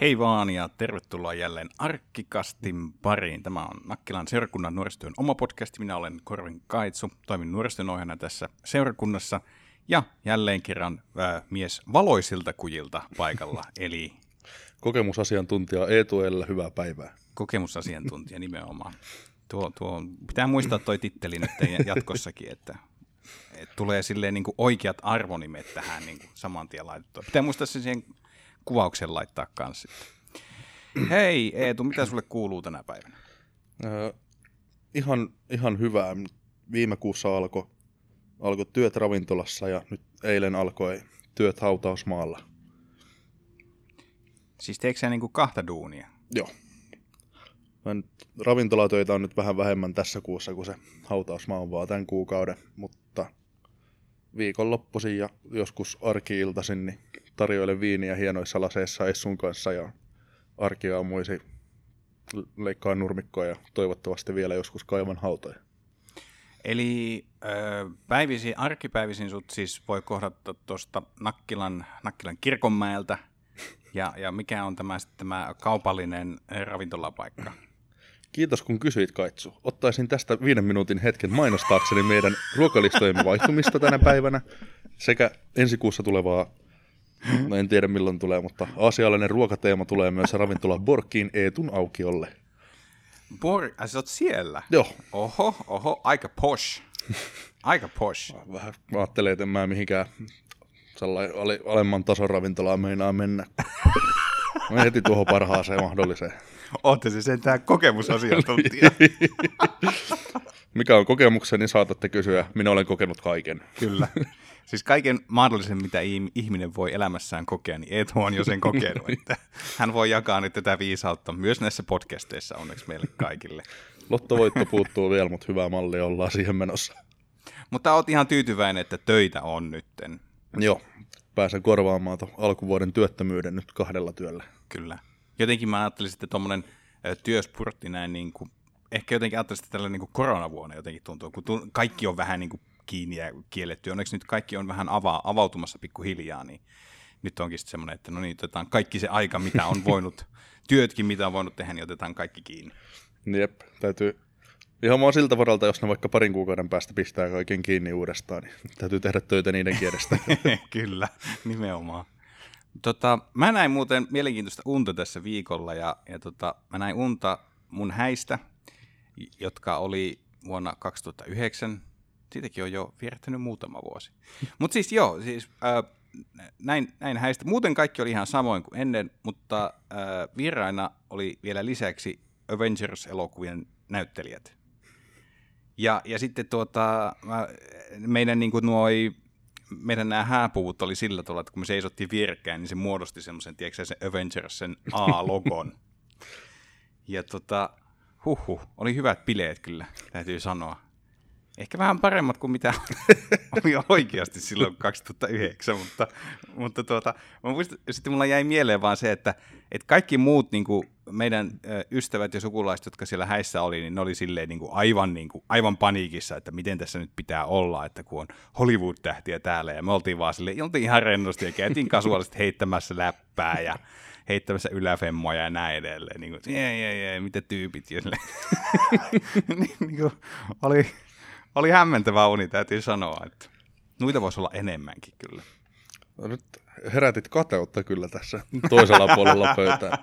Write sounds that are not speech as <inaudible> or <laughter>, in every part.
Hei vaan ja tervetuloa jälleen Arkkikastin pariin. Tämä on Nakkilan seurakunnan nuorisotyön oma podcast. Minä olen Korvin Kaitsu, toimin nuorisotyön ohjana tässä seurakunnassa. Ja jälleen kerran ää, mies valoisilta kujilta paikalla, <laughs> eli Kokemusasiantuntija Eetu Ellä, hyvää päivää. kokemusasiantuntija nimenomaan. Tuo, tuo, pitää muistaa toi titteli nyt <laughs> jatkossakin, että, että tulee silleen niin kuin oikeat arvonimet tähän niin kuin saman tien laitettua. Pitää muistaa se siihen kuvauksen laittaa kanssa. Hei Eetu, mitä sulle kuuluu tänä päivänä? Öö, ihan, ihan hyvää. Viime kuussa alkoi alko työt ravintolassa ja nyt eilen alkoi työt hautausmaalla. Siis teekö sä niin kuin kahta duunia? Joo. Mä nyt, ravintolatöitä on nyt vähän vähemmän tässä kuussa, kun se hautausmaa on vaan tämän kuukauden, mutta viikonloppuisin ja joskus arkiiltaisin niin tarjoilen viiniä hienoissa laseissa Essun kanssa ja arkiaamuisi leikkaa nurmikkoa ja toivottavasti vielä joskus kaivan hautoja. Eli päivisin, arkipäivisin sut siis voi kohdata tuosta Nakkilan, Nakkilan kirkonmäeltä. Ja, ja mikä on tämä, sitten tämä kaupallinen ravintolapaikka? Kiitos kun kysyit Kaitsu. Ottaisin tästä viiden minuutin hetken mainostaakseni meidän ruokalistojemme vaihtumista tänä päivänä sekä ensi kuussa tulevaa, no en tiedä milloin tulee, mutta aasialainen ruokateema tulee myös ravintola Borkiin Eetun aukiolle. Bor, sä oot siellä? Joo, Oho, oho, aika posh. Aika posh. <laughs> vähän mä ajattelin, että en mä mihinkään sellainen ale- alemman tason ravintolaan meinaa mennä. <laughs> Mä heti tuohon parhaaseen mahdolliseen. Ootte se sentään kokemusasiantuntija. <laughs> Mikä on kokemukseni, saatatte kysyä. Minä olen kokenut kaiken. Kyllä. Siis kaiken mahdollisen, mitä ihm- ihminen voi elämässään kokea, niin Eetu on jo sen kokenut. <laughs> Että hän voi jakaa nyt tätä viisautta myös näissä podcasteissa onneksi meille kaikille. Lottovoitto puuttuu vielä, mutta hyvää mallia ollaan siihen menossa. Mutta oot ihan tyytyväinen, että töitä on nytten. Joo, pääsen korvaamaan alkuvuoden työttömyyden nyt kahdella työllä. Kyllä. Jotenkin mä ajattelisin, että tuommoinen työspurtti näin, niin kuin, ehkä jotenkin ajattelisin, että tällä niin kuin koronavuonna jotenkin tuntuu, kun kaikki on vähän niin kuin kiinni ja kielletty. Onneksi nyt kaikki on vähän ava- avautumassa pikkuhiljaa, niin nyt onkin sitten semmoinen, että no niin, otetaan kaikki se aika, mitä on voinut, <laughs> työtkin, mitä on voinut tehdä, niin otetaan kaikki kiinni. Jep, täytyy ihan vaan siltä varalta, jos ne vaikka parin kuukauden päästä pistää kaiken kiinni uudestaan, niin täytyy tehdä töitä niiden kiedestä. <laughs> Kyllä, nimenomaan. Tota, mä näin muuten mielenkiintoista unta tässä viikolla ja, ja tota, mä näin unta mun häistä, jotka oli vuonna 2009. Siitäkin on jo vierähtänyt muutama vuosi. <laughs> Mutta siis joo, siis, äh, näin, näin häistä. Muuten kaikki oli ihan samoin kuin ennen, mutta äh, vieraina oli vielä lisäksi Avengers-elokuvien näyttelijät. Ja, ja sitten tuota, mä, meidän niin kuin nuoi, meidän nämä hääpuvut oli sillä tavalla, että kun me seisottiin vierekkäin, niin se muodosti semmoisen, tiedätkö sen Avengersen A-logon. <laughs> ja tota, huhhuh, oli hyvät bileet kyllä, täytyy sanoa. Ehkä vähän paremmat kuin mitä <laughs> oli oikeasti silloin 2009, mutta, mutta tuota, mä muistan, sitten mulla jäi mieleen vaan se, että, että kaikki muut niin kuin meidän ystävät ja sukulaiset, jotka siellä häissä oli, niin ne oli silleen niin kuin aivan, niin kuin, aivan paniikissa, että miten tässä nyt pitää olla, että kun on Hollywood-tähtiä täällä, ja me oltiin vaan silleen, oltiin ihan rennosti ja käytiin <laughs> kasuaalisesti heittämässä läppää ja heittämässä yläfemmoja ja näin edelleen. Niin kuin, jee, jee, jee, mitä tyypit. Ja <laughs> niin, niin kuin, oli, oli hämmentävä uni, täytyy sanoa, että noita voisi olla enemmänkin kyllä. No nyt herätit kateutta kyllä tässä <laughs> toisella puolella pöytää.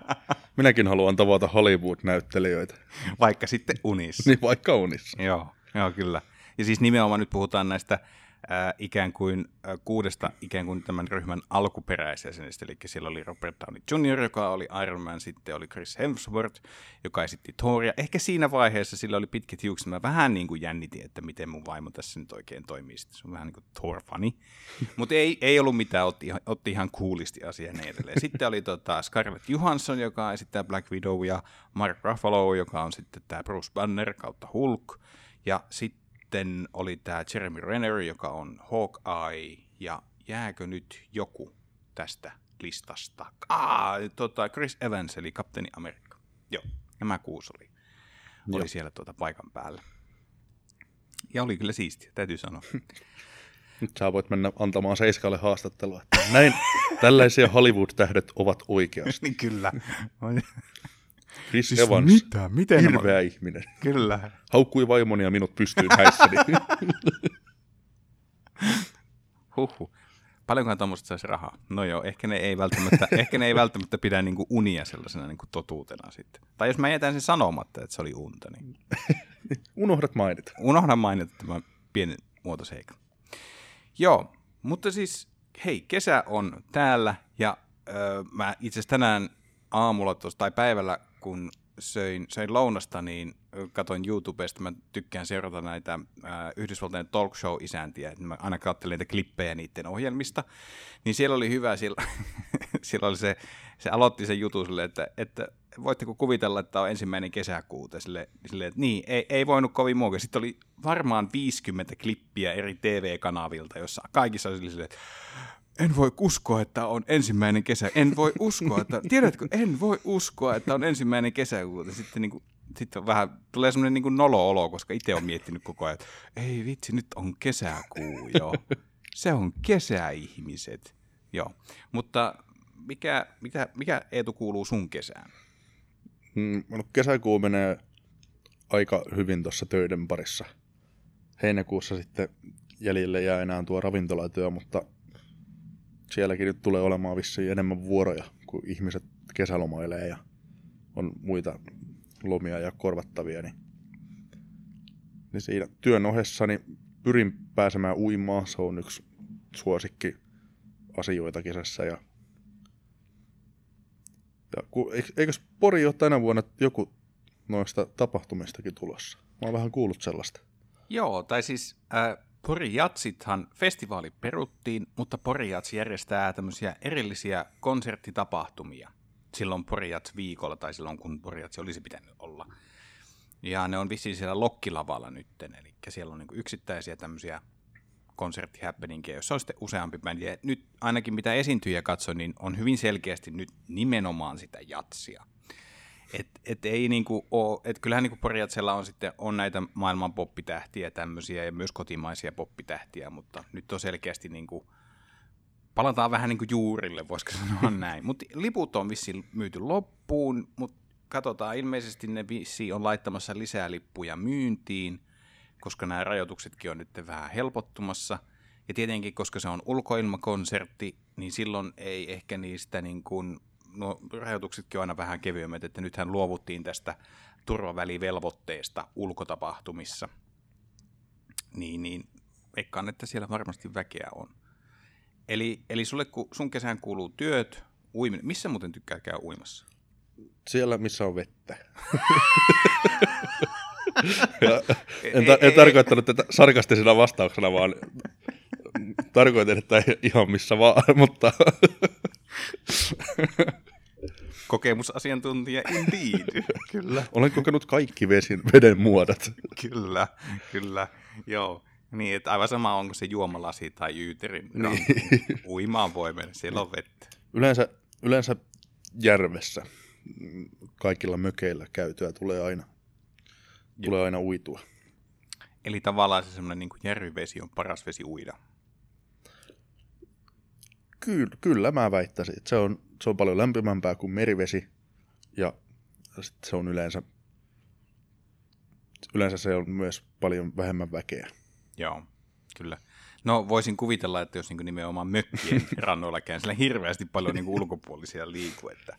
Minäkin haluan tavata Hollywood-näyttelijöitä, Vaikka sitten unissa. niin vaikka unissa. Joo, joo, kyllä. Ja siis nimenomaan nyt puhutaan näistä äh, ikään kuin äh, kuudesta ikään kuin tämän ryhmän alkuperäisjäsenestä, eli siellä oli Robert Downey Jr., joka oli Iron Man, sitten oli Chris Hemsworth, joka esitti Thoria. Ehkä siinä vaiheessa sillä oli pitkät hiukset, mä vähän niin kuin jännitin, että miten mun vaimo tässä nyt oikein toimii. Sitten se on vähän niin kuin Thor-fani. <laughs> Mutta ei, ei ollut mitään, otti ihan, otti ihan coolisti asiaa ja niin edelleen. Sitten oli tota Scarlett Johansson, joka esittää Black Widow, ja Mark Ruffalo, joka on sitten tämä Bruce Banner kautta Hulk. Ja sitten oli tämä Jeremy Renner, joka on Hawkeye, ja jääkö nyt joku tästä listasta? Ah, tota Chris Evans, eli Kapteeni Amerikka. Joo, nämä kuusi oli, oli Joo. siellä tuota paikan päällä. Ja oli kyllä siistiä, täytyy sanoa. <laughs> Nyt sä voit mennä antamaan Seiskalle haastattelua, näin tällaisia Hollywood-tähdet ovat oikeasti. <laughs> niin kyllä. <laughs> Chris Siis Evans, mitä? Miten hirveä ihminen. <laughs> Kyllä. Haukkui vaimoni ja minut pystyyn häissäni. <laughs> Huhhuh. Paljonkohan tuommoista saisi rahaa? No joo, ehkä ne ei välttämättä, <laughs> ehkä ne ei välttämättä pidä niinku unia sellaisena niinku totuutena sitten. Tai jos mä jätän sen sanomatta, että se oli unta, niin Unohdat mainita. unohdan mainita tämän pienen muotoseikan. Joo, mutta siis hei, kesä on täällä ja öö, mä itse asiassa tänään aamulla tuossa, tai päivällä, kun söin, söin lounasta, niin katoin YouTubesta, mä tykkään seurata näitä äh, Yhdysvaltain talk show-isäntiä, mä aina katselen niitä klippejä niiden ohjelmista, niin siellä oli hyvä, siellä, <laughs> siellä oli se, se aloitti sen jutun sille, että, että voitteko kuvitella, että on ensimmäinen kesäkuuta, sille, sille että niin, ei, ei voinut kovin muuta. Sitten oli varmaan 50 klippiä eri TV-kanavilta, jossa kaikissa oli sille, että en voi uskoa, että on ensimmäinen kesä. En voi uskoa, että, <laughs> tiedätkö, en voi uskoa, että on ensimmäinen kesäkuuta. Sitten niin kuin, sitten vähän tulee semmoinen niin nolo-olo, koska itse on miettinyt koko ajan, että ei vitsi, nyt on kesäkuu jo. Se on kesäihmiset. Joo, mutta mikä, mikä, mikä Eetu kuuluu sun kesään? Mm, no kesäkuu menee aika hyvin tuossa töiden parissa. Heinäkuussa sitten jäljelle jää enää tuo ravintolatyö, mutta sielläkin nyt tulee olemaan vissiin enemmän vuoroja, kun ihmiset kesälomailee ja on muita lomia ja korvattavia. Niin, niin siinä työn ohessa niin pyrin pääsemään uimaan. Se on yksi suosikki asioita kesässä ja ja ku, eik- eikös Pori ole tänä vuonna joku noista tapahtumistakin tulossa? Mä oon vähän kuullut sellaista. Joo, tai siis äh, Pori Jatsithan festivaali peruttiin, mutta Pori Jats järjestää tämmöisiä erillisiä konserttitapahtumia silloin Pori Jats viikolla tai silloin kun Pori Jats olisi pitänyt olla. Ja ne on vissiin siellä Lokkilavalla nytten, eli siellä on niinku yksittäisiä tämmöisiä konserttihappeningia, jossa on sitten useampi bändi. Ja nyt ainakin mitä esiintyjä katsoin, niin on hyvin selkeästi nyt nimenomaan sitä jatsia. Et, et ei niinku oo, et kyllähän niinku Porjatsella on sitten on näitä maailman poppitähtiä tämmöisiä ja myös kotimaisia poppitähtiä, mutta nyt on selkeästi niinku, palataan vähän niinku juurille, voisiko sanoa <laughs> näin. Mutta liput on vissiin myyty loppuun, mutta katsotaan, ilmeisesti ne vissiin on laittamassa lisää lippuja myyntiin, koska nämä rajoituksetkin on nyt vähän helpottumassa. Ja tietenkin, koska se on ulkoilmakonsertti, niin silloin ei ehkä niistä niin kuin, no rajoituksetkin on aina vähän kevyemmät, että nythän luovuttiin tästä turvavälivelvoitteesta ulkotapahtumissa. Niin, niin veikkaan, että siellä varmasti väkeä on. Eli, eli sulle, kun sun kesään kuuluu työt, uiminen. Missä muuten tykkää käydä uimassa? Siellä, missä on vettä. <laughs> ja en, ta- en ei- tarkoittanut tätä sarkastisena vastauksena, vaan tarkoitin, että ihan missä vaan, <laughs> mutta <laughs> Kokemusasiantuntija indeed. <laughs> kyllä. olen kokenut kaikki vesin, veden muodot. Kyllä, kyllä, joo. Niin, että aivan sama onko se juomalasi tai yyteri. No, <laughs> uimaan voi mennä, siellä on vettä. Yleensä, yleensä järvessä mm, kaikilla mökeillä käytyä tulee aina, tulee aina uitua. Eli tavallaan se semmoinen niin järvivesi on paras vesi uida. Kyllä, kyllä mä väittäisin, että se on, se on paljon lämpimämpää kuin merivesi ja sit se on yleensä, yleensä se on myös paljon vähemmän väkeä. Joo, kyllä. No voisin kuvitella, että jos niin nimenomaan mökkien <laughs> rannoilla käyn, siellä hirveästi paljon niin ulkopuolisia liikkuu, että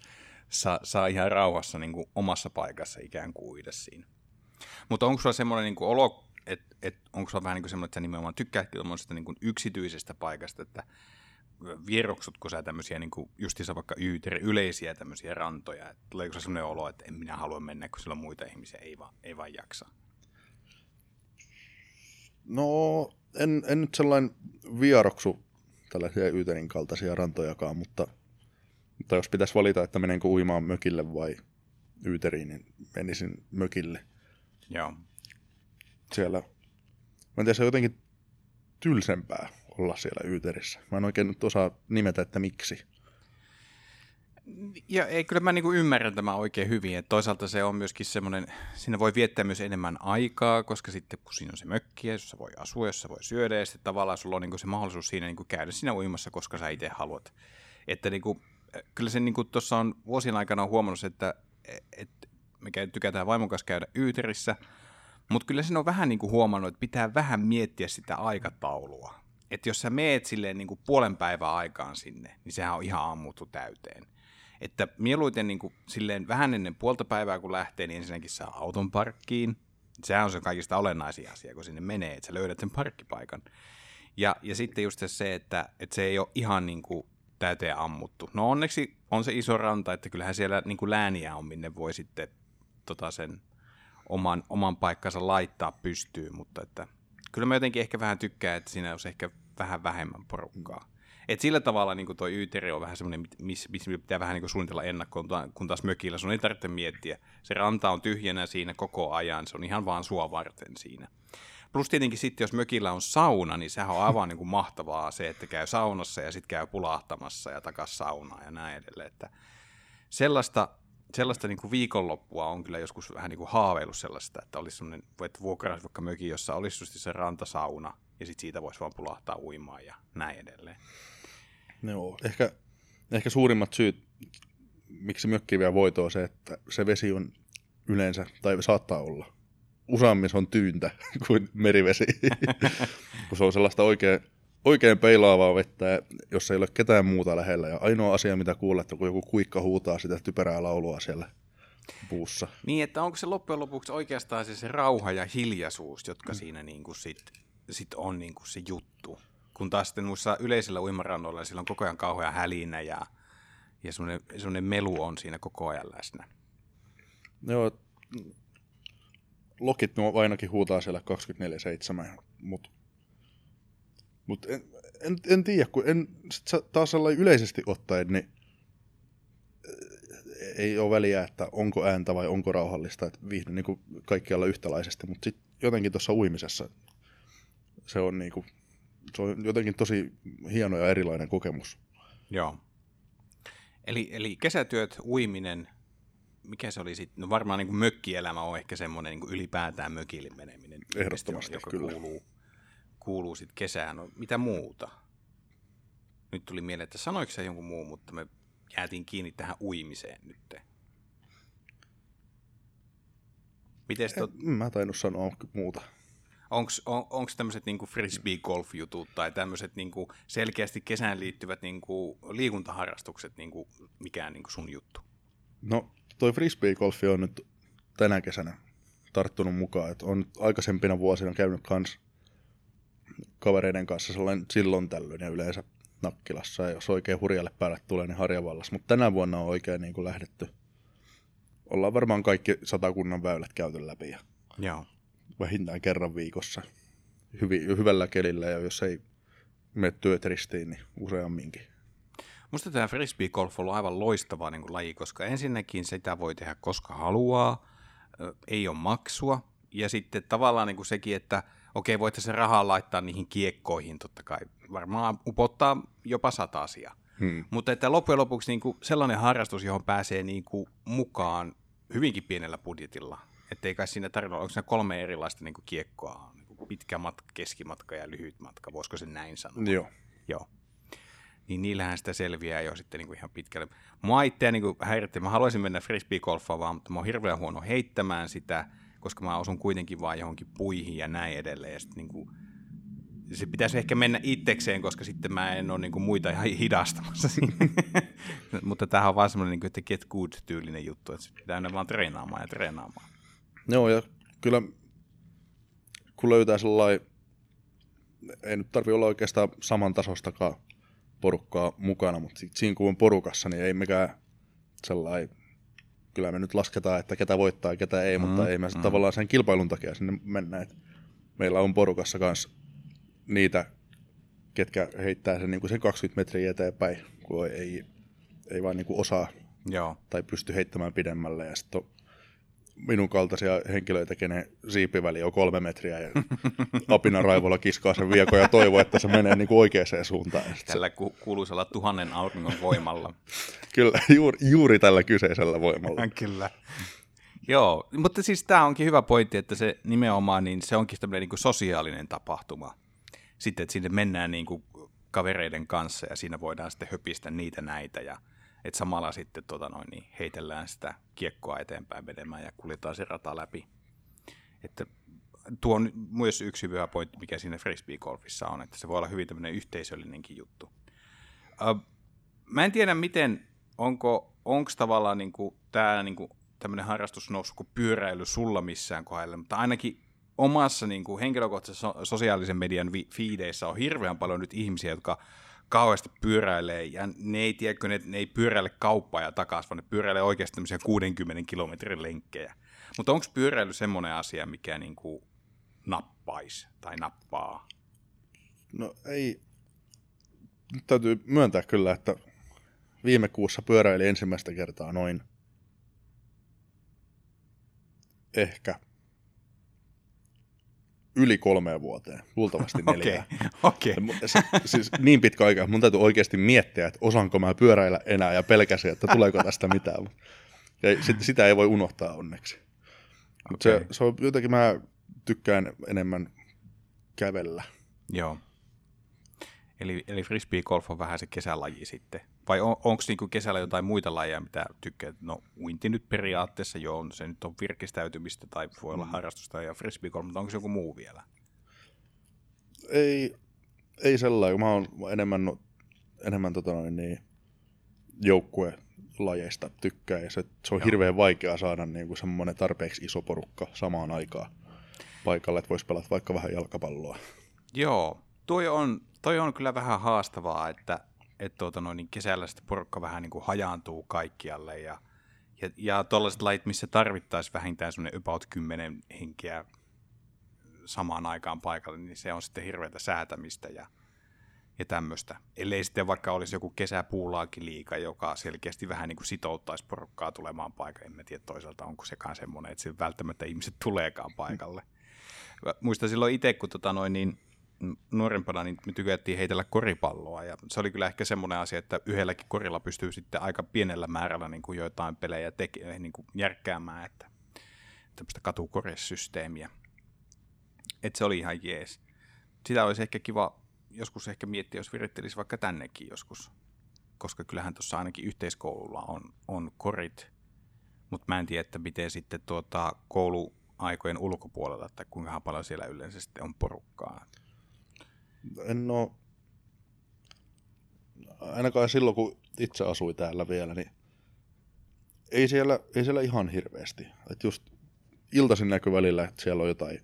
saa, saa ihan rauhassa niin omassa paikassa ikään kuin uida siinä. Mutta onko sulla semmoinen niin olo, että et, onko sulla vähän niin semmoinen, että sä nimenomaan tykkäät tuommoisesta niin yksityisestä paikasta, että vieroksutko sä tämmöisiä niin justiinsa vaikka yyteri, yleisiä tämmöisiä rantoja, että tuleeko se semmoinen olo, että en minä halua mennä, kun siellä on muita ihmisiä, ei vaan, ei vaan jaksa. No, en, en nyt sellainen vieroksu tällaisia Yyterin kaltaisia rantojakaan, mutta, mutta jos pitäisi valita, että menenkö uimaan mökille vai Yyteriin, niin menisin mökille. Joo. Siellä, mä en tiedä, se on jotenkin tylsempää olla siellä Yyterissä. Mä en oikein nyt osaa nimetä, että miksi. Ja ei, kyllä mä niinku ymmärrän tämän oikein hyvin, että toisaalta se on myöskin semmoinen, siinä voi viettää myös enemmän aikaa, koska sitten kun siinä on se mökki, jossa voi asua, jossa voi syödä, ja sitten tavallaan sulla on niinku se mahdollisuus siinä niinku käydä siinä uimassa, koska sä itse haluat. Että niinku, kyllä se niinku tuossa on vuosien aikana on huomannut, että et, me tykätään vaimon kanssa käydä Yyterissä, mutta kyllä sen on vähän niinku huomannut, että pitää vähän miettiä sitä aikataulua. Että jos sä meet silleen niinku puolen päivän aikaan sinne, niin sehän on ihan ammuttu täyteen. Että mieluiten niin kuin, silleen vähän ennen puolta päivää kun lähtee, niin ensinnäkin saa auton parkkiin. Sehän on se kaikista olennaisin asia, kun sinne menee, että sä löydät sen parkkipaikan. Ja, ja sitten just se, että, että se ei ole ihan niin kuin täyteen ammuttu. No onneksi on se iso ranta, että kyllähän siellä niin kuin lääniä on, minne voi sitten tota sen oman, oman paikkansa laittaa pystyyn, mutta että kyllä mä jotenkin ehkä vähän tykkään, että siinä olisi ehkä vähän vähemmän porukkaa. Et sillä tavalla niin toi Yyteri on vähän semmoinen, missä miss pitää vähän niin suunnitella ennakkoon, kun taas mökillä sun ei tarvitse miettiä. Se ranta on tyhjänä siinä koko ajan, se on ihan vaan sua varten siinä. Plus tietenkin sitten, jos mökillä on sauna, niin sehän on aivan niin kuin mahtavaa se, että käy saunassa ja sitten käy pulahtamassa ja takas saunaa ja näin edelleen. Että sellaista sellaista niin kuin viikonloppua on kyllä joskus vähän niin kuin haaveillut sellaista, että olisi sellainen, että vuokraisi vaikka möki, jossa olisi just se rantasauna, ja sitten siitä voisi vaan pulahtaa uimaan ja näin edelleen. Joo, ehkä, ehkä suurimmat syyt, miksi mökki vielä voitoo, on se, että se vesi on yleensä, tai saattaa olla, useammin se on tyyntä <laughs> kuin merivesi, <laughs> kun se on sellaista oikein, oikein peilaavaa vettä, jos ei ole ketään muuta lähellä. Ja ainoa asia, mitä kuulet, on kun joku kuikka huutaa sitä typerää laulua siellä puussa. Niin, että onko se loppujen lopuksi oikeastaan se, se rauha ja hiljaisuus, jotka mm. siinä niin kuin sit, sit on niin kuin se juttu kun taas sitten muissa yleisillä uimarannoilla siellä on koko ajan kauhean hälinä ja, ja semmoinen, semmoinen melu on siinä koko ajan läsnä. Joo, lokit nuo ainakin huutaa siellä 24-7, mutta mut en, en, en tiedä, kun en, sit taas sellainen yleisesti ottaen, niin eh, ei ole väliä, että onko ääntä vai onko rauhallista, että viihdy niin kuin kaikkialla yhtäläisesti, mutta sitten jotenkin tuossa uimisessa se on niin kuin se on jotenkin tosi hieno ja erilainen kokemus. Joo. Eli, eli kesätyöt, uiminen, mikä se oli sitten? No varmaan niin kuin mökkielämä on ehkä semmoinen niin kuin ylipäätään mökille meneminen. Ehdottomasti, joka kyllä. kuuluu, kuuluu sitten kesään. No, mitä muuta? Nyt tuli mieleen, että sanoiko se jonkun muu, mutta me jäätiin kiinni tähän uimiseen nyt. Miten tot... Mä tainnut sanoa muuta. Onko on, tämmöiset niinku frisbee-golf-jutut tai tämmöiset niinku selkeästi kesään liittyvät niinku liikuntaharrastukset niinku mikään niinku sun juttu? No toi frisbee-golfi on nyt tänä kesänä tarttunut mukaan. Et on aikaisempina vuosina käynyt kans kavereiden kanssa sellainen silloin tällöin ja yleensä Nakkilassa. Ja jos oikein hurjalle päälle tulee, niin Harjavallassa. Mutta tänä vuonna on oikein niin kuin lähdetty. Ollaan varmaan kaikki satakunnan väylät käyty läpi. Ja Joo vähintään kerran viikossa hyvi, hyvällä kelillä ja jos ei mene työt ristiin, niin useamminkin. Musta tämä frisbee-golf on ollut aivan loistava niin kuin laji, koska ensinnäkin sitä voi tehdä koska haluaa, ei ole maksua, ja sitten tavallaan niin kuin sekin, että okei, voitte se rahaa laittaa niihin kiekkoihin, totta kai varmaan upottaa jopa sata asiaa. Hmm. Mutta että loppujen lopuksi niin kuin sellainen harrastus, johon pääsee niin kuin mukaan hyvinkin pienellä budjetilla, että ei kai siinä tarvitse onko siinä kolme erilaista niin kuin kiekkoa, niin kuin pitkä matka, keskimatka ja lyhyt matka, voisiko se näin sanoa? Joo. Joo. Niin niillähän sitä selviää jo sitten niin kuin ihan pitkälle. Mua itseä niin häiritti, mä haluaisin mennä frisbee-golfaan mutta mä oon hirveän huono heittämään sitä, koska mä osun kuitenkin vaan johonkin puihin ja näin edelleen. Ja sitten niin kuin, se pitäisi ehkä mennä itsekseen, koska sitten mä en ole niin kuin muita ihan hidastamassa <laughs> Mutta tämähän on vaan semmoinen, niin että get good-tyylinen juttu, että pitää aina vaan treenaamaan ja treenaamaan. Joo, ja kyllä kun löytää sellainen, ei nyt tarvi olla oikeastaan samantasostakaan porukkaa mukana, mutta siinä kun on porukassa, niin ei mikään sellainen, kyllä me nyt lasketaan, että ketä voittaa ja ketä ei, mm, mutta ei me mm. tavallaan sen kilpailun takia sinne mennä. Että meillä on porukassa kanssa niitä, ketkä heittää sen, niin kuin sen 20 metriä eteenpäin, kun ei, ei vaan niin kuin osaa Joo. tai pysty heittämään pidemmälle. Ja sitten on minun kaltaisia henkilöitä, kenen siipiväli on kolme metriä ja <laughs> apina raivolla kiskaa sen vieko ja toivoo, että se menee niin kuin oikeaan suuntaan. Tällä ku- kuuluisella tuhannen auringon voimalla. <laughs> Kyllä, juuri, juuri tällä kyseisellä voimalla. <laughs> Kyllä. Joo, mutta siis tämä onkin hyvä pointti, että se nimenomaan niin se onkin tämmöinen niin kuin sosiaalinen tapahtuma. Sitten, että sinne mennään niin kuin kavereiden kanssa ja siinä voidaan sitten höpistä niitä näitä ja että samalla sitten tota noin, niin heitellään sitä kiekkoa eteenpäin menemään ja kuljetaan se rata läpi. Että tuo on myös yksi hyvä pointti, mikä siinä frisbee-golfissa on, että se voi olla hyvin tämmöinen yhteisöllinenkin juttu. Uh, mä en tiedä, miten, onko onko tavallaan niin tämä niin tämmöinen harrastus noussut kuin pyöräily sulla missään kohdalla, mutta ainakin omassa niin henkilökohtaisessa sosiaalisen median fiideissä on hirveän paljon nyt ihmisiä, jotka kauheasti pyöräilee, ja ne ei, tiedä, ne, ne ei pyöräile kauppaa ja takaisin, vaan ne pyöräilee oikeasti tämmöisiä 60 kilometrin lenkkejä. Mutta onko pyöräily semmoinen asia, mikä niin kuin nappaisi tai nappaa? No ei, nyt täytyy myöntää kyllä, että viime kuussa pyöräili ensimmäistä kertaa noin ehkä yli kolmeen vuoteen, luultavasti <laughs> neljään. Okei, okay, okay. Siis niin pitkä aika, mun täytyy oikeasti miettiä, että osaanko mä pyöräillä enää ja pelkäsin, että tuleeko tästä mitään. Ja sit, sitä ei voi unohtaa onneksi. Mutta okay. se, se on jotenkin, mä tykkään enemmän kävellä. Joo. Eli, eli frisbee golf on vähän se kesälaji sitten. Vai on, onko niinku kesällä jotain muita lajeja, mitä tykkää? No uinti nyt periaatteessa joo, se nyt on virkistäytymistä tai voi olla mm. harrastusta ja frisbee golf, mutta onko se joku muu vielä? Ei, ei sellainen. Mä oon enemmän, enemmän tota noin, niin, joukkuelajeista tykkää ja se, se on joo. hirveän vaikea saada niin kuin semmoinen tarpeeksi iso porukka samaan aikaan paikalle, että voisi pelata vaikka vähän jalkapalloa. Joo, tuo on, toi on kyllä vähän haastavaa, että et tuota noin, niin kesällä sitten porukka vähän niin kuin hajaantuu kaikkialle ja, ja, ja tuollaiset lajit, missä tarvittaisiin vähintään semmoinen about 10 henkeä samaan aikaan paikalle, niin se on sitten hirveätä säätämistä ja, ja tämmöistä. Ellei sitten vaikka olisi joku kesäpuulaakin liika, joka selkeästi vähän niin kuin sitouttaisi porukkaa tulemaan paikalle. En mä tiedä toisaalta, onko sekaan semmoinen, että välttämättä ihmiset tuleekaan paikalle. Muista silloin itse, kun tota noin, niin nuorempana niin me tykättiin heitellä koripalloa ja se oli kyllä ehkä semmoinen asia, että yhdelläkin korilla pystyy sitten aika pienellä määrällä niin kuin joitain pelejä teke, niin kuin järkkäämään, että tämmöistä katukoresysteemiä. Että se oli ihan jees. Sitä olisi ehkä kiva joskus ehkä miettiä, jos virittelisi vaikka tännekin joskus, koska kyllähän tuossa ainakin yhteiskoululla on, on korit, mutta mä en tiedä, että miten sitten tuota kouluaikojen ulkopuolella, että kuinka paljon siellä yleensä sitten on porukkaa en ole, ainakaan silloin kun itse asui täällä vielä, niin ei siellä, ei siellä ihan hirveästi. Et just iltaisin näkyy välillä, että siellä on jotain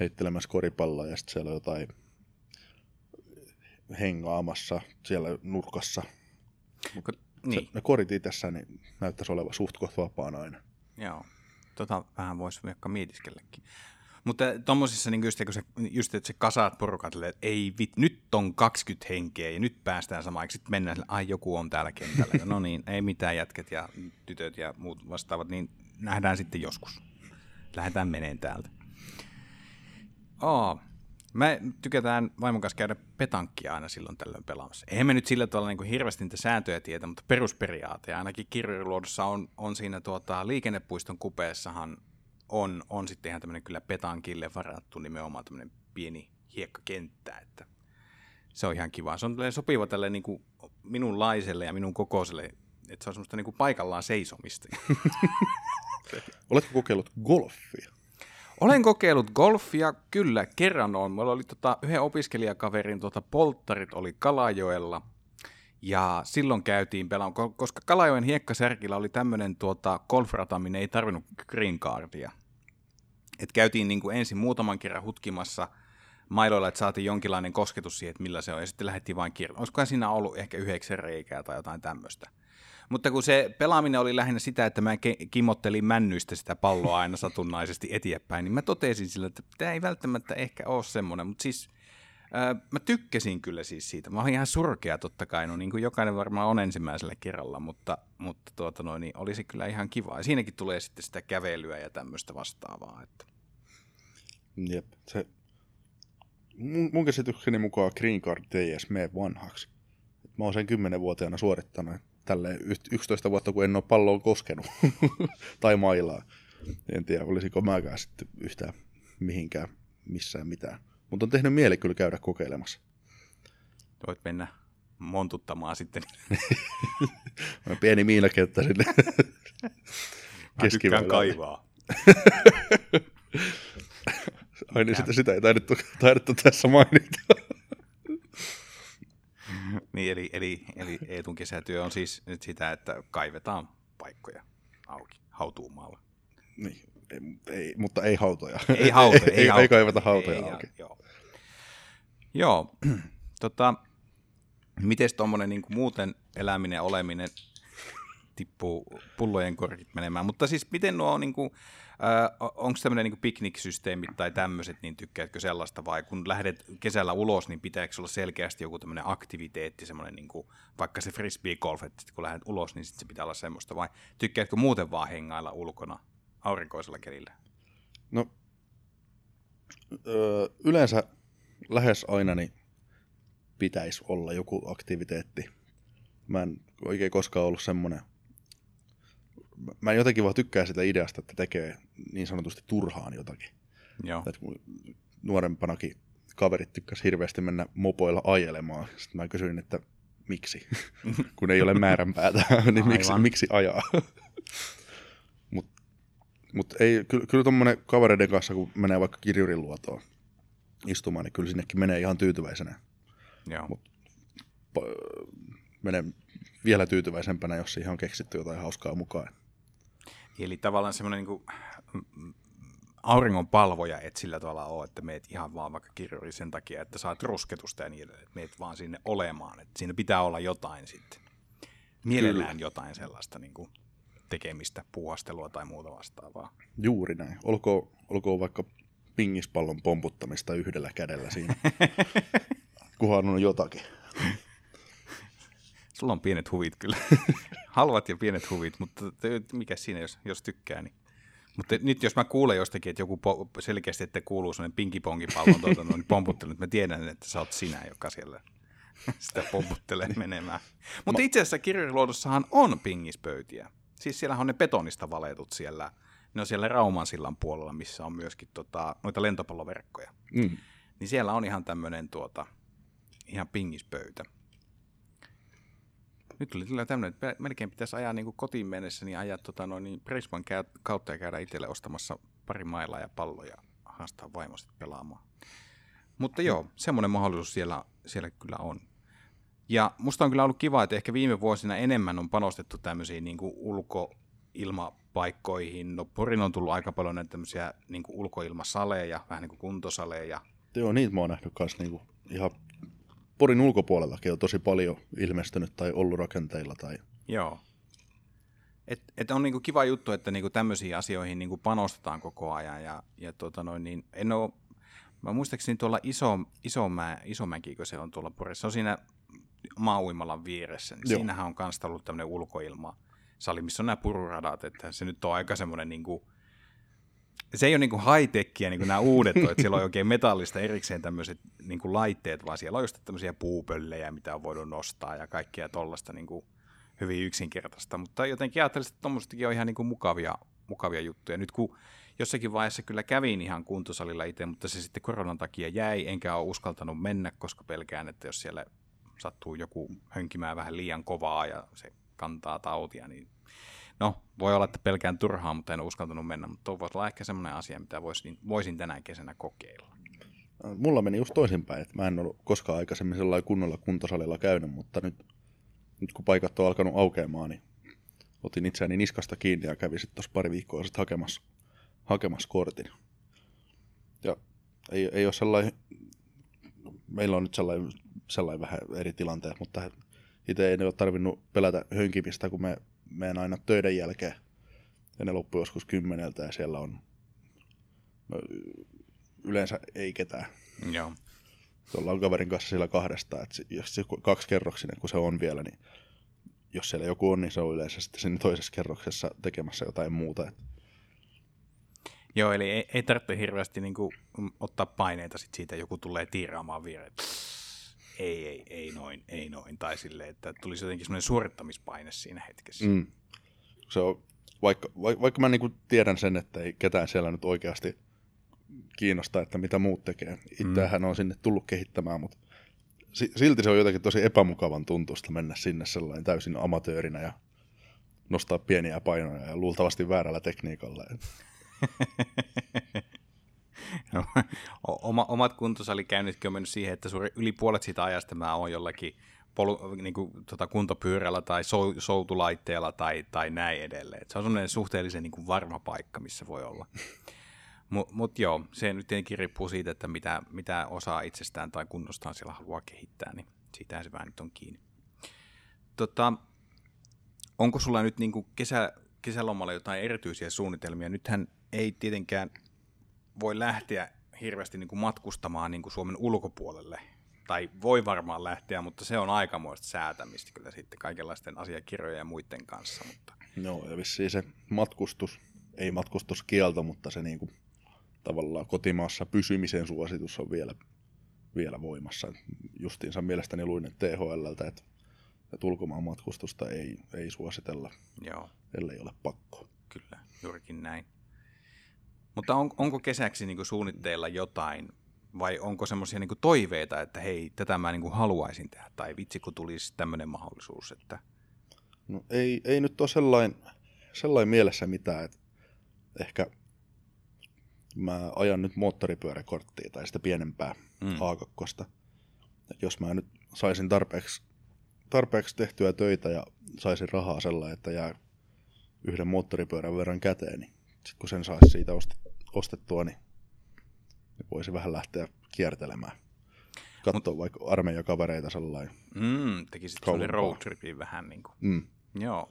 heittelemässä koripalloa ja sitten siellä on jotain hengaamassa siellä nurkassa. Mutta, niin. Se, ne korit itsessään niin näyttäisi olevan suht vapaana aina. Joo, tota vähän voisi vaikka mietiskelläkin. Mutta tuommoisissa niin just, kun se, just, että se kasaat porukat, että ei vit, nyt on 20 henkeä ja nyt päästään samaan, sitten mennään ai joku on täällä kentällä. no niin, ei mitään jätket ja tytöt ja muut vastaavat, niin nähdään sitten joskus. Lähdetään meneen täältä. Oh, me tykätään vaimon kanssa käydä petankkia aina silloin tällöin pelaamassa. Eihän me nyt sillä tavalla niin kuin hirveästi niitä sääntöjä tietä, mutta perusperiaate. Ainakin kirjoluodossa on, on siinä tuota, liikennepuiston kupeessahan on, on sitten ihan tämmöinen kyllä petankille varattu nimenomaan tämmöinen pieni hiekkakenttä, että se on ihan kiva. Se on sopiva tälle niin kuin minunlaiselle ja minun kokoiselle, että se on semmoista niin kuin paikallaan seisomista. <laughs> Oletko kokeillut golfia? Olen kokeillut golfia, kyllä, kerran on. Mulla oli tota, yhden opiskelijakaverin tota, polttarit oli Kalajoella, ja silloin käytiin pelaamaan, koska Kalajoen hiekkasärkillä oli tämmöinen tuota, golfrata, minne ei tarvinnut green cardia. Et käytiin niin kuin ensin muutaman kerran hutkimassa mailoilla, että saatiin jonkinlainen kosketus siihen, että millä se on, ja sitten lähdettiin vain kirjoittamaan. Olisikohan siinä ollut ehkä yhdeksän reikää tai jotain tämmöistä. Mutta kun se pelaaminen oli lähinnä sitä, että mä kimottelin männyistä sitä palloa aina satunnaisesti eteenpäin, niin mä totesin sillä, että tämä ei välttämättä ehkä ole semmoinen, mutta siis mä tykkäsin kyllä siis siitä. Mä olin ihan surkea totta kai, no niin kuin jokainen varmaan on ensimmäisellä kerralla, mutta, mutta tuota noin, niin olisi kyllä ihan kiva. Ja siinäkin tulee sitten sitä kävelyä ja tämmöistä vastaavaa. Että... Jep, se, mun, mun käsitykseni mukaan Green Card ei mene vanhaksi. Mä oon sen 10-vuotiaana suorittanut tälle 11 vuotta, kun en ole palloon koskenut. <laughs> tai mailaa. En tiedä, olisiko mäkään sitten yhtään mihinkään missään mitään. Mutta on tehnyt mieli kyllä käydä kokeilemassa. Voit mennä montuttamaan sitten. <laughs> Pieni miinakenttä sinne <laughs> keskiväylään. kaivaa. <laughs> Ai niin, sitä, sitä ei taidettu, taidettu tässä mainita. niin, eli, eli, eli Eetun kesätyö on siis nyt sitä, että kaivetaan paikkoja auki hautuumaalla. Niin, ei, mutta ei hautoja. Ei hautoja. ei, <laughs> ei, ei kaiveta hautoja ei, auki. Joo, joo. <clears throat> tota, miten tuommoinen niin muuten eläminen, oleminen tippuu pullojen korkit menemään. Mutta siis miten nuo, niin kuin, äh, onko tämmöinen niin pikniksysteemit tai tämmöiset, niin tykkäätkö sellaista vai kun lähdet kesällä ulos, niin pitääkö olla selkeästi joku tämmöinen aktiviteetti, semmoinen niin kuin, vaikka se frisbee golf, että kun lähdet ulos, niin sitten se pitää olla semmoista vai tykkäätkö muuten vaan hengailla ulkona aurinkoisella kelillä? No, öö, yleensä lähes aina niin pitäisi olla joku aktiviteetti. Mä en oikein koskaan ollut semmoinen mä jotenkin vaan tykkään sitä ideasta, että tekee niin sanotusti turhaan jotakin. Joo. Että kun nuorempanakin kaverit tykkäsivät hirveästi mennä mopoilla ajelemaan. Sitten mä kysyin, että miksi, <laughs> kun ei ole määränpäätä, <laughs> niin miksi, miksi ajaa. <laughs> Mutta mut ei, kyllä, kyllä tuommoinen kavereiden kanssa, kun menee vaikka kirjurin luotoon istumaan, niin kyllä sinnekin menee ihan tyytyväisenä. Joo. Mut, menee vielä tyytyväisempänä, jos siihen on keksitty jotain hauskaa mukaan. Eli tavallaan semmoinen niin auringon palvoja et sillä tavalla ole, että meet ihan vaan vaikka kirjuri sen takia, että saat rusketusta ja niin edelleen, että meet vaan sinne olemaan. Että siinä pitää olla jotain sitten. Mielellään Kyllä. jotain sellaista niin kuin tekemistä, puuhastelua tai muuta vastaavaa. Juuri näin. Olkoon, olkoon vaikka pingispallon pomputtamista yhdellä kädellä siinä, <laughs> kunhan on jotakin. Sulla on pienet huvit kyllä. <laughs> Halvat ja pienet huvit, mutta mikä siinä, jos, jos tykkää, niin mutta nyt jos mä kuulen jostakin, että joku po- selkeästi, että kuuluu sellainen pinkipongipallon tuota, niin pomputtelu, mä tiedän, että sä oot sinä, joka siellä <laughs> sitä pomputtelee menemään. Mutta itse asiassa kirjariluodossahan on pingispöytiä. Siis siellä on ne betonista valetut siellä, ne on siellä Rauman sillan puolella, missä on myöskin tota, noita lentopalloverkkoja. Mm. Niin siellä on ihan tämmöinen tuota, ihan pingispöytä nyt tuli kyllä tämmöinen, että melkein pitäisi ajaa niin kotiin mennessä, niin ajaa tota noin, niin Prisman kautta ja käydä itselle ostamassa pari mailaa ja palloja haastaa vaimosta pelaamaan. Mutta joo, semmoinen mahdollisuus siellä, siellä kyllä on. Ja musta on kyllä ollut kiva, että ehkä viime vuosina enemmän on panostettu tämmöisiin niin kuin ulkoilmapaikkoihin. No Porin on tullut aika paljon näitä tämmöisiä niin kuin ulkoilmasaleja, vähän niin kuin kuntosaleja. Joo, niitä mä oon nähnyt myös niin kuin ihan Porin ulkopuolellakin on tosi paljon ilmestynyt tai ollut rakenteilla. Tai... Joo. Et, et on niinku kiva juttu, että niinku tämmöisiin asioihin niinku panostetaan koko ajan. Ja, ja tota noin, niin en ole, mä muistaakseni tuolla iso, Isomä, Isomäki, kun se on tuolla Porissa, se on siinä Maauimalan vieressä. Niin siinähän on myös ollut tämmöinen ulkoilma sali, missä on nämä pururadat, että se nyt on aika semmoinen niin kuin, se ei ole niin high-techia niin kuin nämä uudet, että siellä on oikein metallista erikseen tämmöiset niin kuin laitteet, vaan siellä on just tämmöisiä puupöllejä, mitä on voinut nostaa ja kaikkea tollasta niin kuin hyvin yksinkertaista. Mutta jotenkin ajattelisin, että tuommoistakin on ihan niin kuin mukavia, mukavia juttuja. Nyt kun jossakin vaiheessa kyllä kävin ihan kuntosalilla itse, mutta se sitten koronan takia jäi, enkä ole uskaltanut mennä, koska pelkään, että jos siellä sattuu joku hönkimään vähän liian kovaa ja se kantaa tautia, niin No, voi olla, että pelkään turhaa, mutta en uskaltanut mennä, mutta tuo voisi olla ehkä semmoinen asia, mitä voisin, voisin tänä kesänä kokeilla. Mulla meni just toisinpäin, että mä en ollut koskaan aikaisemmin sellainen kunnolla kuntosalilla käynyt, mutta nyt, nyt kun paikat on alkanut aukeamaan, niin otin itseäni niskasta kiinni ja kävin sitten tuossa pari viikkoa sitten hakemassa, hakemassa kortin. Ja ei, ei ole sellainen, meillä on nyt sellainen, sellainen vähän eri tilanteet, mutta itse ei ole tarvinnut pelätä hönkimistä, kun me menen aina töiden jälkeen. Ja ne loppuu joskus kymmeneltä ja siellä on no, yleensä ei ketään. Joo. ollaan kaverin kanssa siellä kahdesta, että jos se kaksikerroksinen, kun se on vielä, niin jos siellä joku on, niin se on yleensä sitten siinä toisessa kerroksessa tekemässä jotain muuta. Joo, eli ei, ei tarvitse hirveästi niin kuin, ottaa paineita sit siitä, joku tulee tiiraamaan viereen. Ei, ei, ei noin, ei noin. Tai sille, että tulisi jotenkin semmoinen suorittamispaine siinä hetkessä. Mm. Se on, vaikka, vaikka, vaikka mä niin kuin tiedän sen, että ei ketään siellä nyt oikeasti kiinnosta, että mitä muut tekee. Itsehän mm. on sinne tullut kehittämään, mutta silti se on jotenkin tosi epämukavan tuntusta mennä sinne sellainen täysin amatöörinä ja nostaa pieniä painoja ja luultavasti väärällä tekniikalla. <laughs> <laughs> oma, omat kuntosalikäynnitkin on mennyt siihen, että suuri, yli puolet siitä ajasta mä oon jollakin polu, niin kuin, tota, kuntopyörällä tai sou, soutulaitteella tai, tai näin edelleen. Et se on sellainen suhteellisen niin kuin varma paikka, missä voi olla. <laughs> Mutta mut joo, se nyt tietenkin riippuu siitä, että mitä, mitä osaa itsestään tai kunnostaan siellä haluaa kehittää, niin siitähän se vähän nyt on kiinni. Tota, onko sulla nyt niin kuin kesä, kesälomalla jotain erityisiä suunnitelmia? Nythän ei tietenkään voi lähteä hirveästi niin kuin matkustamaan niin kuin Suomen ulkopuolelle. Tai voi varmaan lähteä, mutta se on aikamoista säätämistä kyllä sitten kaikenlaisten asiakirjojen ja muiden kanssa. Mutta... No ja vissiin se matkustus, ei matkustuskielto, mutta se niin kuin tavallaan kotimaassa pysymisen suositus on vielä, vielä voimassa. Justiinsa mielestäni luin THLltä, että, että ulkomaan matkustusta ei, ei suositella, Joo. ellei ole pakko. Kyllä, juurikin näin. Mutta on, onko kesäksi niin suunnitteilla jotain, vai onko semmoisia niin toiveita, että hei, tätä mä niin haluaisin tehdä, tai vitsi kun tulisi tämmöinen mahdollisuus? Että... No ei, ei nyt ole sellainen, sellainen mielessä mitään, että ehkä mä ajan nyt moottoripyöräkorttia tai sitä pienempää mm. A2. Jos mä nyt saisin tarpeeksi, tarpeeksi tehtyä töitä ja saisin rahaa sellainen, että jää yhden moottoripyörän verran käteen, niin sitten kun sen saisi siitä ostettua, niin voisi vähän lähteä kiertelemään. Katsoa Mut, vaikka armeijakavereita sellainen. Mm, tekisit sellainen road tripin vähän niin kuin. Mm. Joo.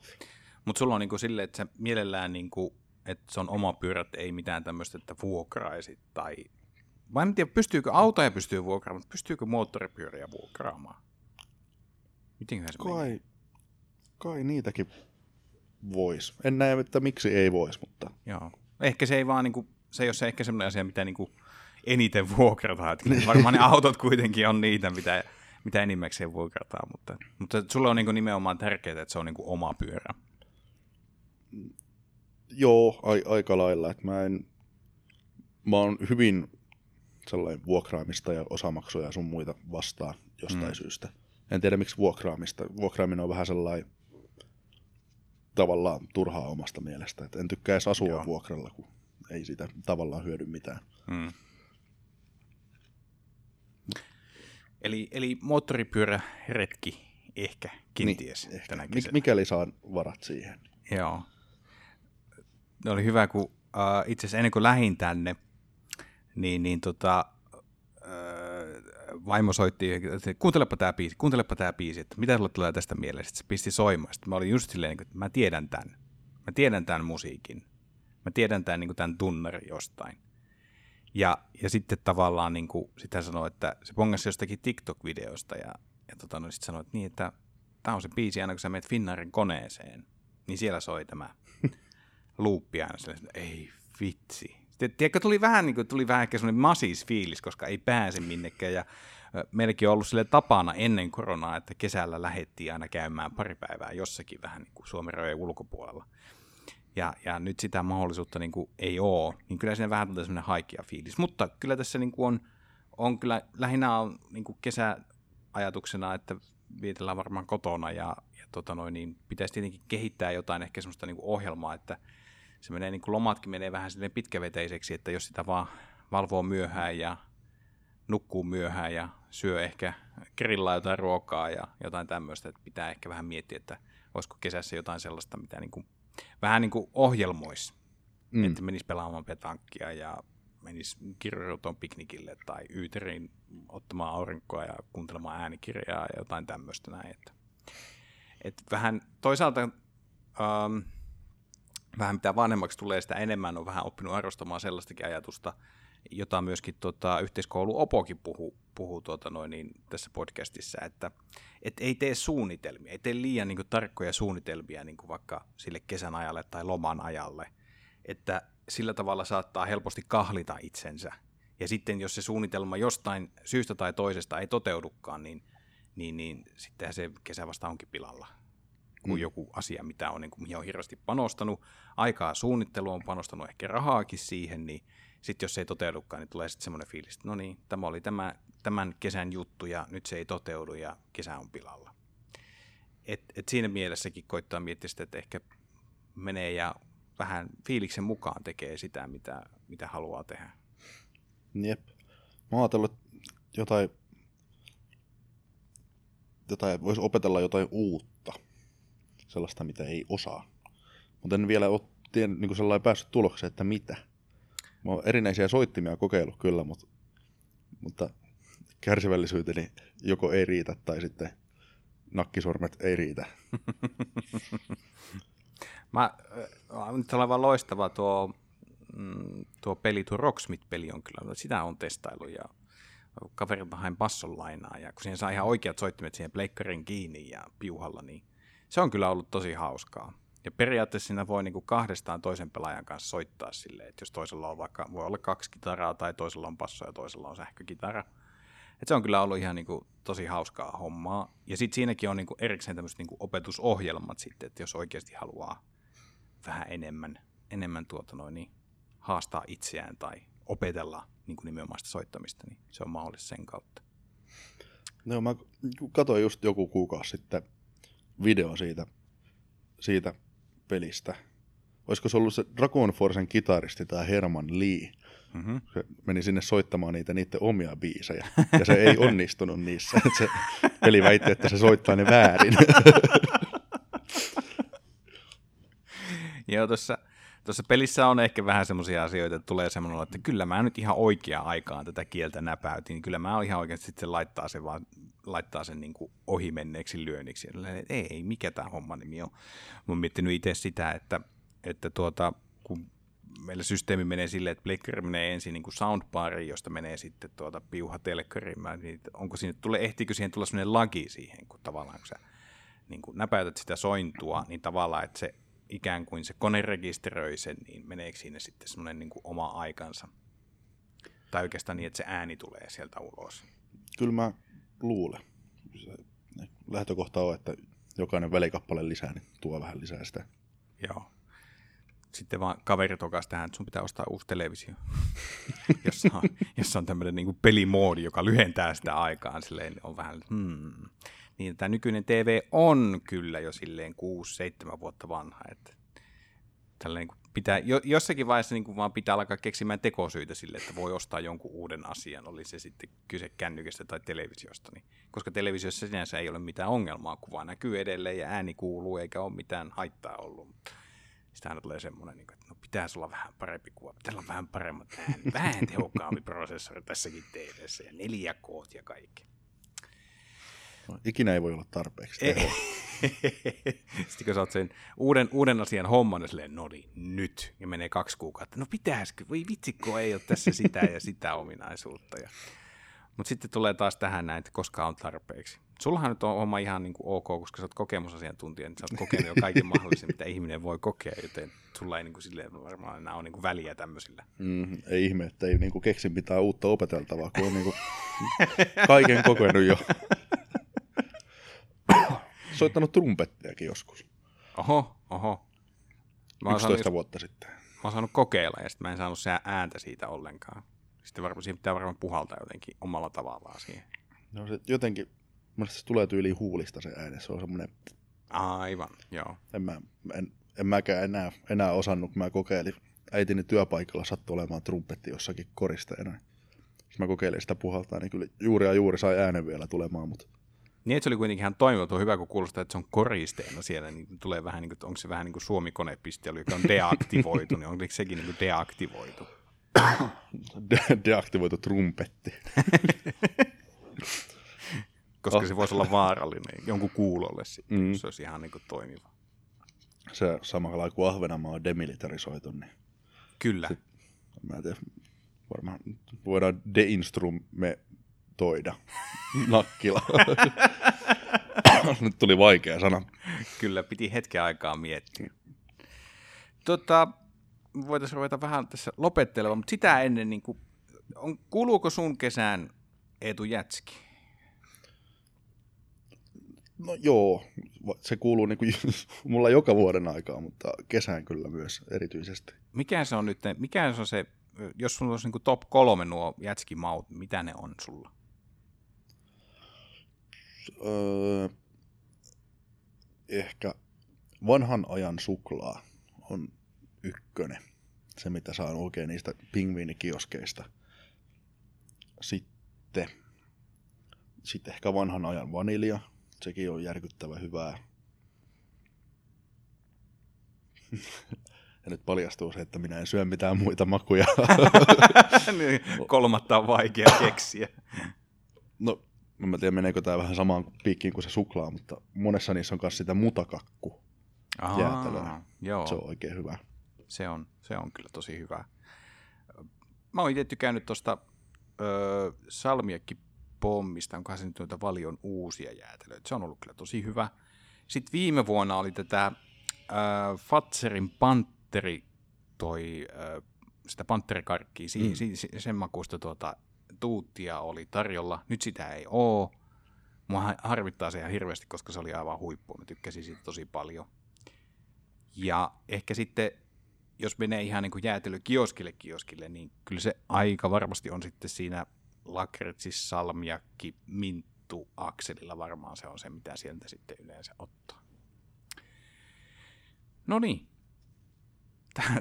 Mutta sulla on niin kuin silleen, että sä mielellään niin kuin että se on oma pyörä, että ei mitään tämmöistä, että vuokraisit tai... Mä en tiedä, pystyykö autoja pystyy vuokraamaan, mutta pystyykö moottoripyöriä vuokraamaan? Mitenköhän se kai, menee? kai niitäkin vois. En näe, että miksi ei vois, mutta... Joo. Ehkä se ei vaan niinku, se ei ole se ehkä semmoinen asia, mitä niinku eniten vuokrataan. Että varmaan ne autot kuitenkin on niitä, mitä, mitä enimmäkseen vuokrataan, mutta, mutta sulle on niinku nimenomaan tärkeää, että se on niinku oma pyörä. Joo, a- aika lailla. Että mä, en, mä oon hyvin sellainen vuokraamista ja osamaksuja ja sun muita vastaan jostain mm. syystä. En tiedä miksi vuokraamista. Vuokraaminen on vähän sellainen tavallaan turhaa omasta mielestä. Et en tykkää edes asua Joo. vuokralla, kun ei siitä tavallaan hyödy mitään. Mm. Eli, eli moottoripyöräretki ehkä, kenties niin, ehkä. tänä kesänä. Mikäli saan varat siihen. Joo oli hyvä, kun uh, itse asiassa ennen kuin lähin tänne, niin, niin tota, uh, vaimo soitti, että kuuntelepa tämä biisi, kuuntelepa tämä biisi, että mitä sulle tulee tästä mieleen. Sitten se pisti soimaan. Sitten mä olin just silleen, että mä tiedän tämän. Mä tiedän tämän musiikin. Mä tiedän tämän, niin tämän tunnari jostain. Ja, ja sitten tavallaan niin kuin, sit hän sanoi, että se pongasi jostakin TikTok-videosta ja, ja tota, no, sitten sanoi, että niin, että tämä on se biisi aina kun sä menet Finnaarin koneeseen, niin siellä soi tämä <laughs> luuppia aina sille, että ei vitsi. Sitten, tiedätkö, tuli vähän, niin kuin, tuli vähän ehkä semmoinen masis fiilis, koska ei pääse minnekään ja meilläkin on ollut sille tapana ennen koronaa, että kesällä lähettiin aina käymään pari päivää jossakin vähän niin kuin Suomen rajojen ulkopuolella. Ja, ja nyt sitä mahdollisuutta niin kuin ei ole, niin kyllä siinä vähän tulee semmoinen haikea fiilis. Mutta kyllä tässä niin kuin on, on kyllä lähinnä on niin kuin kesäajatuksena, että vietellään varmaan kotona ja, ja tota noin, niin pitäisi tietenkin kehittää jotain ehkä semmoista niin kuin ohjelmaa, että se menee niin kuin lomatkin menee vähän silleen pitkäveteiseksi, että jos sitä vaan valvoo myöhään ja nukkuu myöhään ja syö ehkä grillaa jotain ruokaa ja jotain tämmöistä, että pitää ehkä vähän miettiä, että olisiko kesässä jotain sellaista, mitä niin kuin, vähän niin kuin ohjelmoisi, mm. että menisi pelaamaan petankkia ja menisi kirjoiton piknikille tai Yyteriin ottamaan aurinkoa ja kuuntelemaan äänikirjaa ja jotain tämmöistä näin. Että, että vähän toisaalta ähm, vähän mitä vanhemmaksi tulee, sitä enemmän on vähän oppinut arvostamaan sellaistakin ajatusta, jota myöskin tota, yhteiskoulu Opokin puhuu, puhuu tuota noin, niin, tässä podcastissa, että et ei tee suunnitelmia, ei tee liian niin kuin, tarkkoja suunnitelmia niin kuin vaikka sille kesän ajalle tai loman ajalle, että sillä tavalla saattaa helposti kahlita itsensä. Ja sitten jos se suunnitelma jostain syystä tai toisesta ei toteudukaan, niin, niin, niin sittenhän se kesä vasta onkin pilalla kuin mm. joku asia, mitä on, niin kuin, mihin on hirveästi panostanut. Aikaa suunnittelu on panostanut ehkä rahaakin siihen, niin sitten jos se ei toteudukaan, niin tulee sitten semmoinen fiilis, että no niin, tämä oli tämä, tämän kesän juttu ja nyt se ei toteudu ja kesä on pilalla. Et, et siinä mielessäkin koittaa miettiä sitä, että ehkä menee ja vähän fiiliksen mukaan tekee sitä, mitä, mitä haluaa tehdä. Jep. Mä oon ajatellut jotain, jotain voisi opetella jotain uutta, sellaista, mitä ei osaa. Mutta en vielä ole niin sellainen päässyt tulokseen, että mitä. Mä oon erinäisiä soittimia kokeillut kyllä, mutta, mutta kärsivällisyyteni joko ei riitä tai sitten nakkisormet ei riitä. <laughs> Mä, nyt on aivan loistava tuo, mm, tuo peli, tuo Rocksmith-peli on kyllä, sitä on testailu ja kaverilta hain basson lainaa ja kun siihen saa ihan oikeat soittimet siihen pleikkarin kiinni ja piuhalla, niin se on kyllä ollut tosi hauskaa. Ja periaatteessa siinä voi niinku kahdestaan toisen pelaajan kanssa soittaa silleen, että jos toisella on vaikka, voi olla kaksi kitaraa tai toisella on passo ja toisella on sähkökitara. Et se on kyllä ollut ihan niinku tosi hauskaa hommaa. Ja sitten siinäkin on niinku erikseen tämmöiset niinku opetusohjelmat sitten, että jos oikeasti haluaa vähän enemmän, enemmän tuota noin, niin haastaa itseään tai opetella niin kuin nimenomaan sitä soittamista, niin se on mahdollista sen kautta. No mä katsoin just joku kuukausi sitten video siitä, siitä pelistä. Olisiko se ollut se Dragon Forcen kitaristi tai Herman Lee? Mm-hmm. Se meni sinne soittamaan niitä niiden omia biisejä, ja se ei onnistunut niissä. se peli väitti, että se soittaa ne väärin. <laughs> Joo, tuossa, tuossa pelissä on ehkä vähän semmoisia asioita, että tulee semmoinen, että kyllä mä nyt ihan oikea aikaan tätä kieltä näpäytin, niin kyllä mä ihan oikeasti sitten laittaa sen vaan laittaa sen niin kuin ohimenneeksi lyönniksi. Ei, mikä tämä homma nimi on. Mä oon miettinyt itse sitä, että, että tuota, kun meillä systeemi menee silleen, että Playker menee ensin niin soundbariin, josta menee sitten tuota piuha telkkariin, niin onko sinne, tule, ehtiikö siihen tulla sellainen lagi siihen, kun tavallaan kun sä niin kuin näpäytät sitä sointua, niin tavallaan, että se ikään kuin se kone rekisteröi sen, niin meneekö sinne sitten semmoinen niin kuin oma aikansa? Tai oikeastaan niin, että se ääni tulee sieltä ulos. Kyllä mä luulen. Se lähtökohta on, että jokainen välikappale lisää, niin tuo vähän lisää sitä. Joo. Sitten vaan kaveri tokas tähän, että sun pitää ostaa uusi televisio, <laughs> jossa on, jossa on tämmöinen niin pelimoodi, joka lyhentää sitä aikaa. Silleen on vähän, hmm. Niin tämä nykyinen TV on kyllä jo silleen 6-7 vuotta vanha. Että tällainen niin pitää, jo, jossakin vaiheessa niin kuin vaan pitää alkaa keksimään tekosyitä sille, että voi ostaa jonkun uuden asian, oli se sitten kyse kännykästä tai televisiosta. Niin, koska televisiossa sinänsä ei ole mitään ongelmaa, kuva näkyy edelleen ja ääni kuuluu eikä ole mitään haittaa ollut. Sitten aina tulee semmoinen, niin että no pitäisi olla vähän parempi kuva, pitäisi olla vähän paremmat vähän tehokkaampi prosessori tässäkin TVssä ja neljä koot ja kaikki. Ikinä ei voi olla tarpeeksi tehoa. <laughs> Sitten kun sä oot sen uuden, uuden asian homman, niin silleen, no niin, nyt. Ja menee kaksi kuukautta. No pitäisikö? Voi vitsikko, ei ole tässä sitä ja sitä ominaisuutta. Ja... Mutta sitten tulee taas tähän näin, että koska on tarpeeksi. Sullahan nyt on homma ihan niin kuin ok, koska sä oot kokemusasiantuntija, niin sä oot kokenut jo kaiken <laughs> mahdollisen, mitä ihminen voi kokea, joten sulla ei niin kuin silleen varmaan enää ole niin kuin väliä tämmöisillä. Mm, ei ihme, että ei niin kuin keksin mitään uutta opeteltavaa, kun on niin kuin <laughs> kaiken kokenut jo <coughs> soittanut trumpettiakin joskus. Oho, oho. Mä 11 saanut, vuotta sitten. Mä oon saanut kokeilla ja sitten mä en saanut se ääntä siitä ollenkaan. Sitten varmaan siihen pitää varmaan puhaltaa jotenkin omalla tavallaan siihen. No se jotenkin, se tulee tyyliin huulista se ääni, se on semmoinen... Aivan, joo. En, mä, en, en mäkään enää, enää osannut, kun mä kokeilin. Äitini työpaikalla sattui olemaan trumpetti jossakin koristeena. Jos mä kokeilin sitä puhaltaa, niin kyllä juuri ja juuri sai äänen vielä tulemaan, mutta niin, se oli kuitenkin ihan toimiva, tuo hyvä, kun kuulostaa, että se on koristeena siellä, niin tulee vähän niin kuin, onko se vähän niin kuin Suomi-konepiste, joka on deaktivoitu, niin onko sekin niin kuin deaktivoitu? <coughs> De- deaktivoitu trumpetti. <coughs> Koska oh. se voisi olla vaarallinen jonkun kuulolle sitten, mm. se olisi ihan niin kuin toimiva. Se samalla kuin Ahvenanmaa on demilitarisoitu, niin... Kyllä. Sit, mä en tiedä, Varmaan voidaan deinstrumentoida. <laughs> Nakkila. <laughs> Nyt tuli vaikea sana. Kyllä, piti hetken aikaa miettiä. Tota, voitaisiin ruveta vähän tässä lopettelemaan, mutta sitä ennen, niin kuin, on, kuuluuko sun kesään Eetu Jätski? No joo, se kuuluu niin kuin <laughs> mulla joka vuoden aikaa, mutta kesään kyllä myös erityisesti. Mikä se on nyt, mikä se on se, jos sulla olisi niin kuin top kolme nuo jätskimaut, mitä ne on sulla? Öö, ehkä vanhan ajan suklaa on ykkönen. Se, mitä saan oikein niistä pingviinikioskeista. Sitten, sitten ehkä vanhan ajan vanilja. Sekin on järkyttävä hyvää. <laughs> ja nyt paljastuu se, että minä en syö mitään muita makuja. <laughs> Niin, kolmatta on vaikea keksiä. No, en mä tiedä meneekö tämä vähän samaan piikkiin kuin se suklaa, mutta monessa niissä on myös sitä mutakakku jäätelöä. Joo. Se on oikein hyvä. Se on, se on kyllä tosi hyvä. Mä oon itse tykännyt tuosta öö, salmiakki pommista, onkohan se nyt noita valion uusia jäätelöitä. Se on ollut kyllä tosi hyvä. Sitten viime vuonna oli tätä äh, Fatserin Panteri, toi, äh, sitä panterikarkkia, si- mm. si- sen makuista tuota, tuuttia oli tarjolla. Nyt sitä ei oo. Mua harvittaa se ihan hirveästi, koska se oli aivan huippu. Mä tykkäsin siitä tosi paljon. Ja ehkä sitten, jos menee ihan niin kuin jäätelökioskille kioskille, niin kyllä se aika varmasti on sitten siinä lakritsis, salmiakki, minttu, akselilla varmaan se on se, mitä sieltä sitten yleensä ottaa. No niin,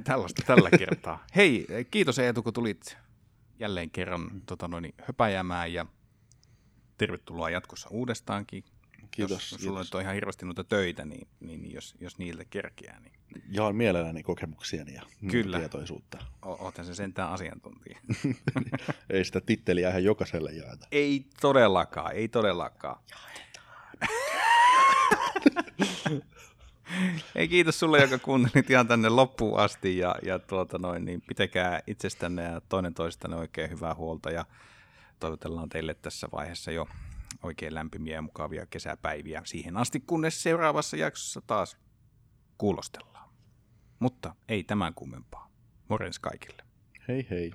tällaista tällä kertaa. Hei, kiitos Eetu, kun tulit jälleen kerran tota noin, höpäjämään ja tervetuloa jatkossa uudestaankin. Kiitos. Jos sulla kiitos. on ihan hirveästi noita töitä, niin, niin jos, jos niiltä kerkeää, niin Jaan mielelläni kokemuksiani ja muuta Kyllä. tietoisuutta. o- oothan se sentään asiantuntija. <laughs> Ei sitä titteliä ihan jokaiselle jaeta. ei todellakaan, ei todellakaan. <laughs> Ei kiitos sulle, joka kuuntelit ihan tänne loppuun asti ja, ja tuota noin, niin pitäkää itsestänne ja toinen toistanne oikein hyvää huolta ja toivotellaan teille tässä vaiheessa jo oikein lämpimiä ja mukavia kesäpäiviä siihen asti, kunnes seuraavassa jaksossa taas kuulostellaan. Mutta ei tämän kummempaa. Morjens kaikille. Hei hei.